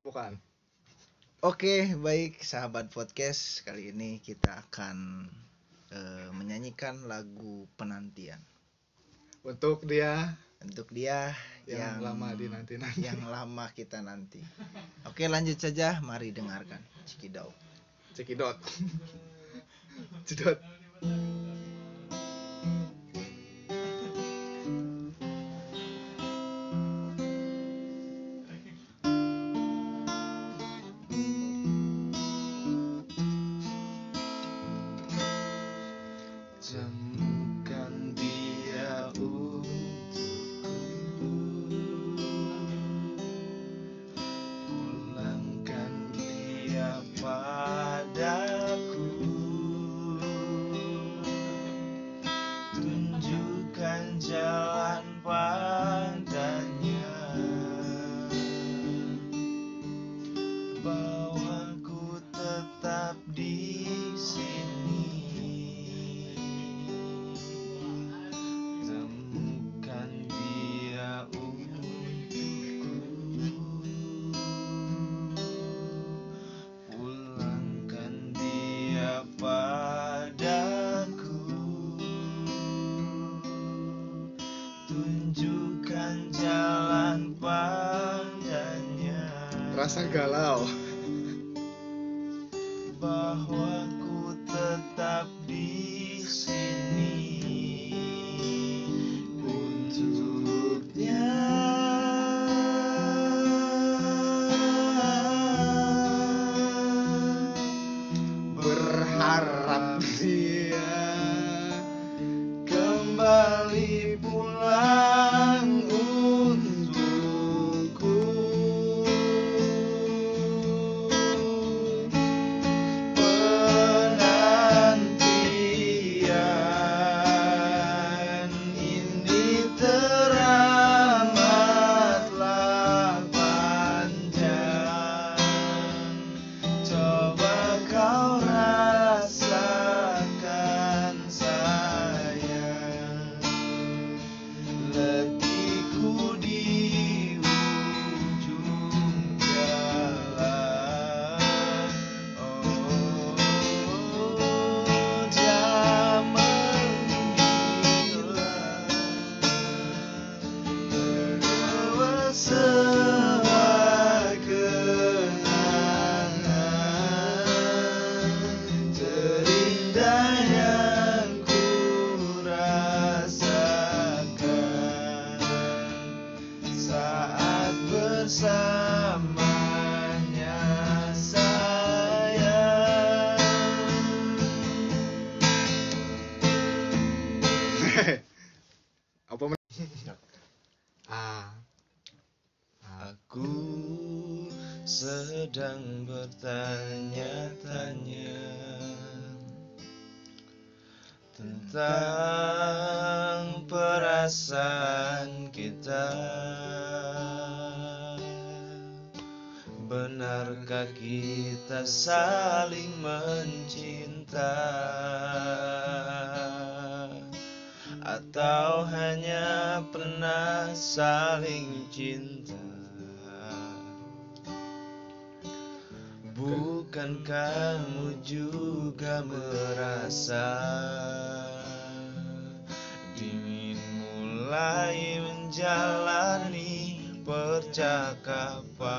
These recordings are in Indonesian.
Bukan. Oke, baik sahabat podcast. Kali ini kita akan eh, menyanyikan lagu penantian. Untuk dia Untuk dia yang, yang, lama dinanti-nanti. yang lama kita nanti. Oke, lanjut saja. Mari dengarkan. Cikidau. Cekidot. Cedot. essa ó. Sedang bertanya-tanya tentang perasaan kita. Benarkah kita saling mencinta? Atau hanya pernah saling cinta Bukan kamu juga merasa Ingin mulai menjalani percakapan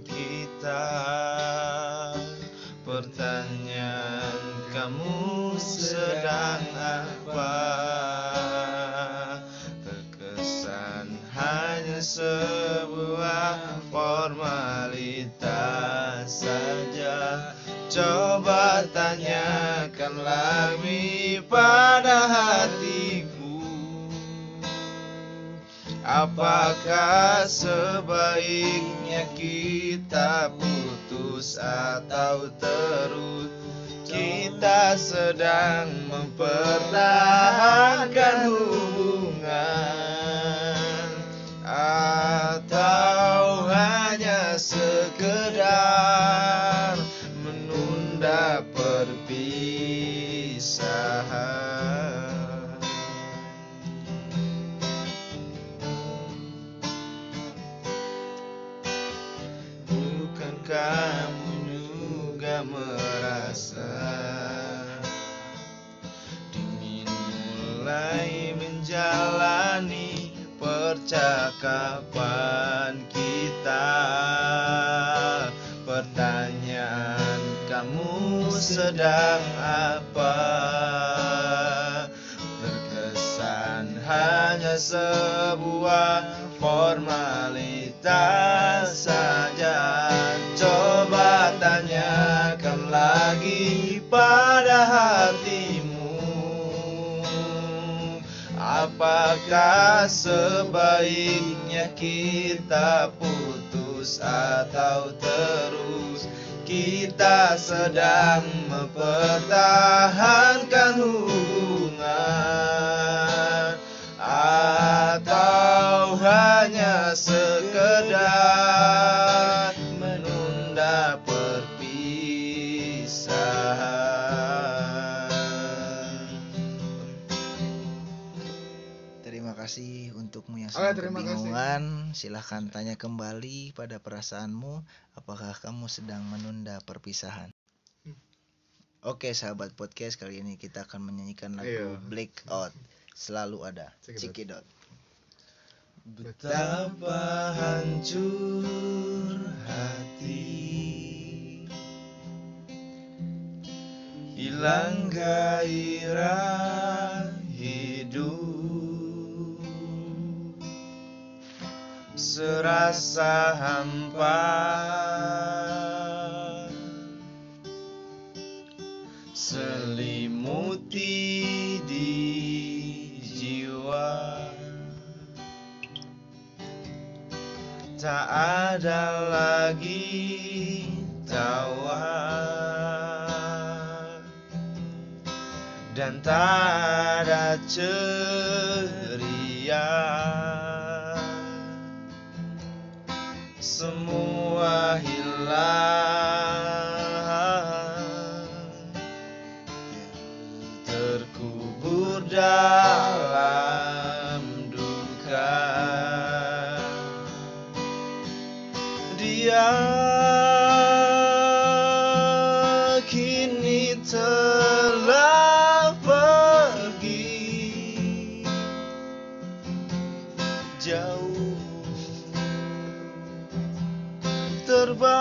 kita? Pertanyaan kamu sedang Apakah sebaiknya kita putus atau terus? Kita sedang mempertahankan hubungan merasa Dingin mulai menjalani percakapan kita. Pertanyaan kamu sedang apa? Terkesan hanya sebuah formalitas Apakah sebaiknya kita putus atau terus? Kita sedang mempertahankan hubungan Oke, terima kasih. kebingungan. Silahkan tanya kembali pada perasaanmu, apakah kamu sedang menunda perpisahan. Hmm. Oke, sahabat podcast, kali ini kita akan menyanyikan lagu Ayo. Blackout. Selalu ada. Cikidot. Betapa hancur hati Hilang gairah hidup Serasa hampa. Selimuti di jiwa. Tak ada lagi tawa. Dan tak ada ceria Semua hilang. Terkubur dalam duka. Dia kini telah pergi. Jauh terbang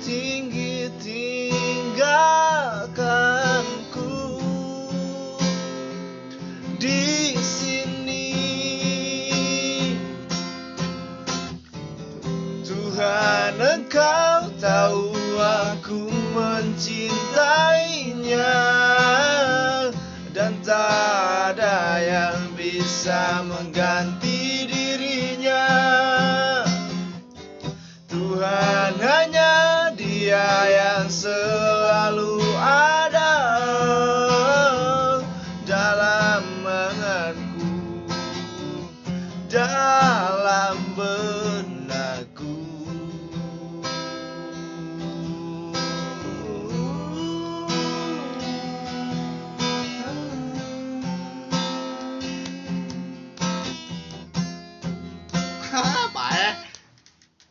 tinggi tinggalkanku. Di sini Tuhan engkau tahu aku mencintainya. Dan tak ada yang bisa mengganti Tuhan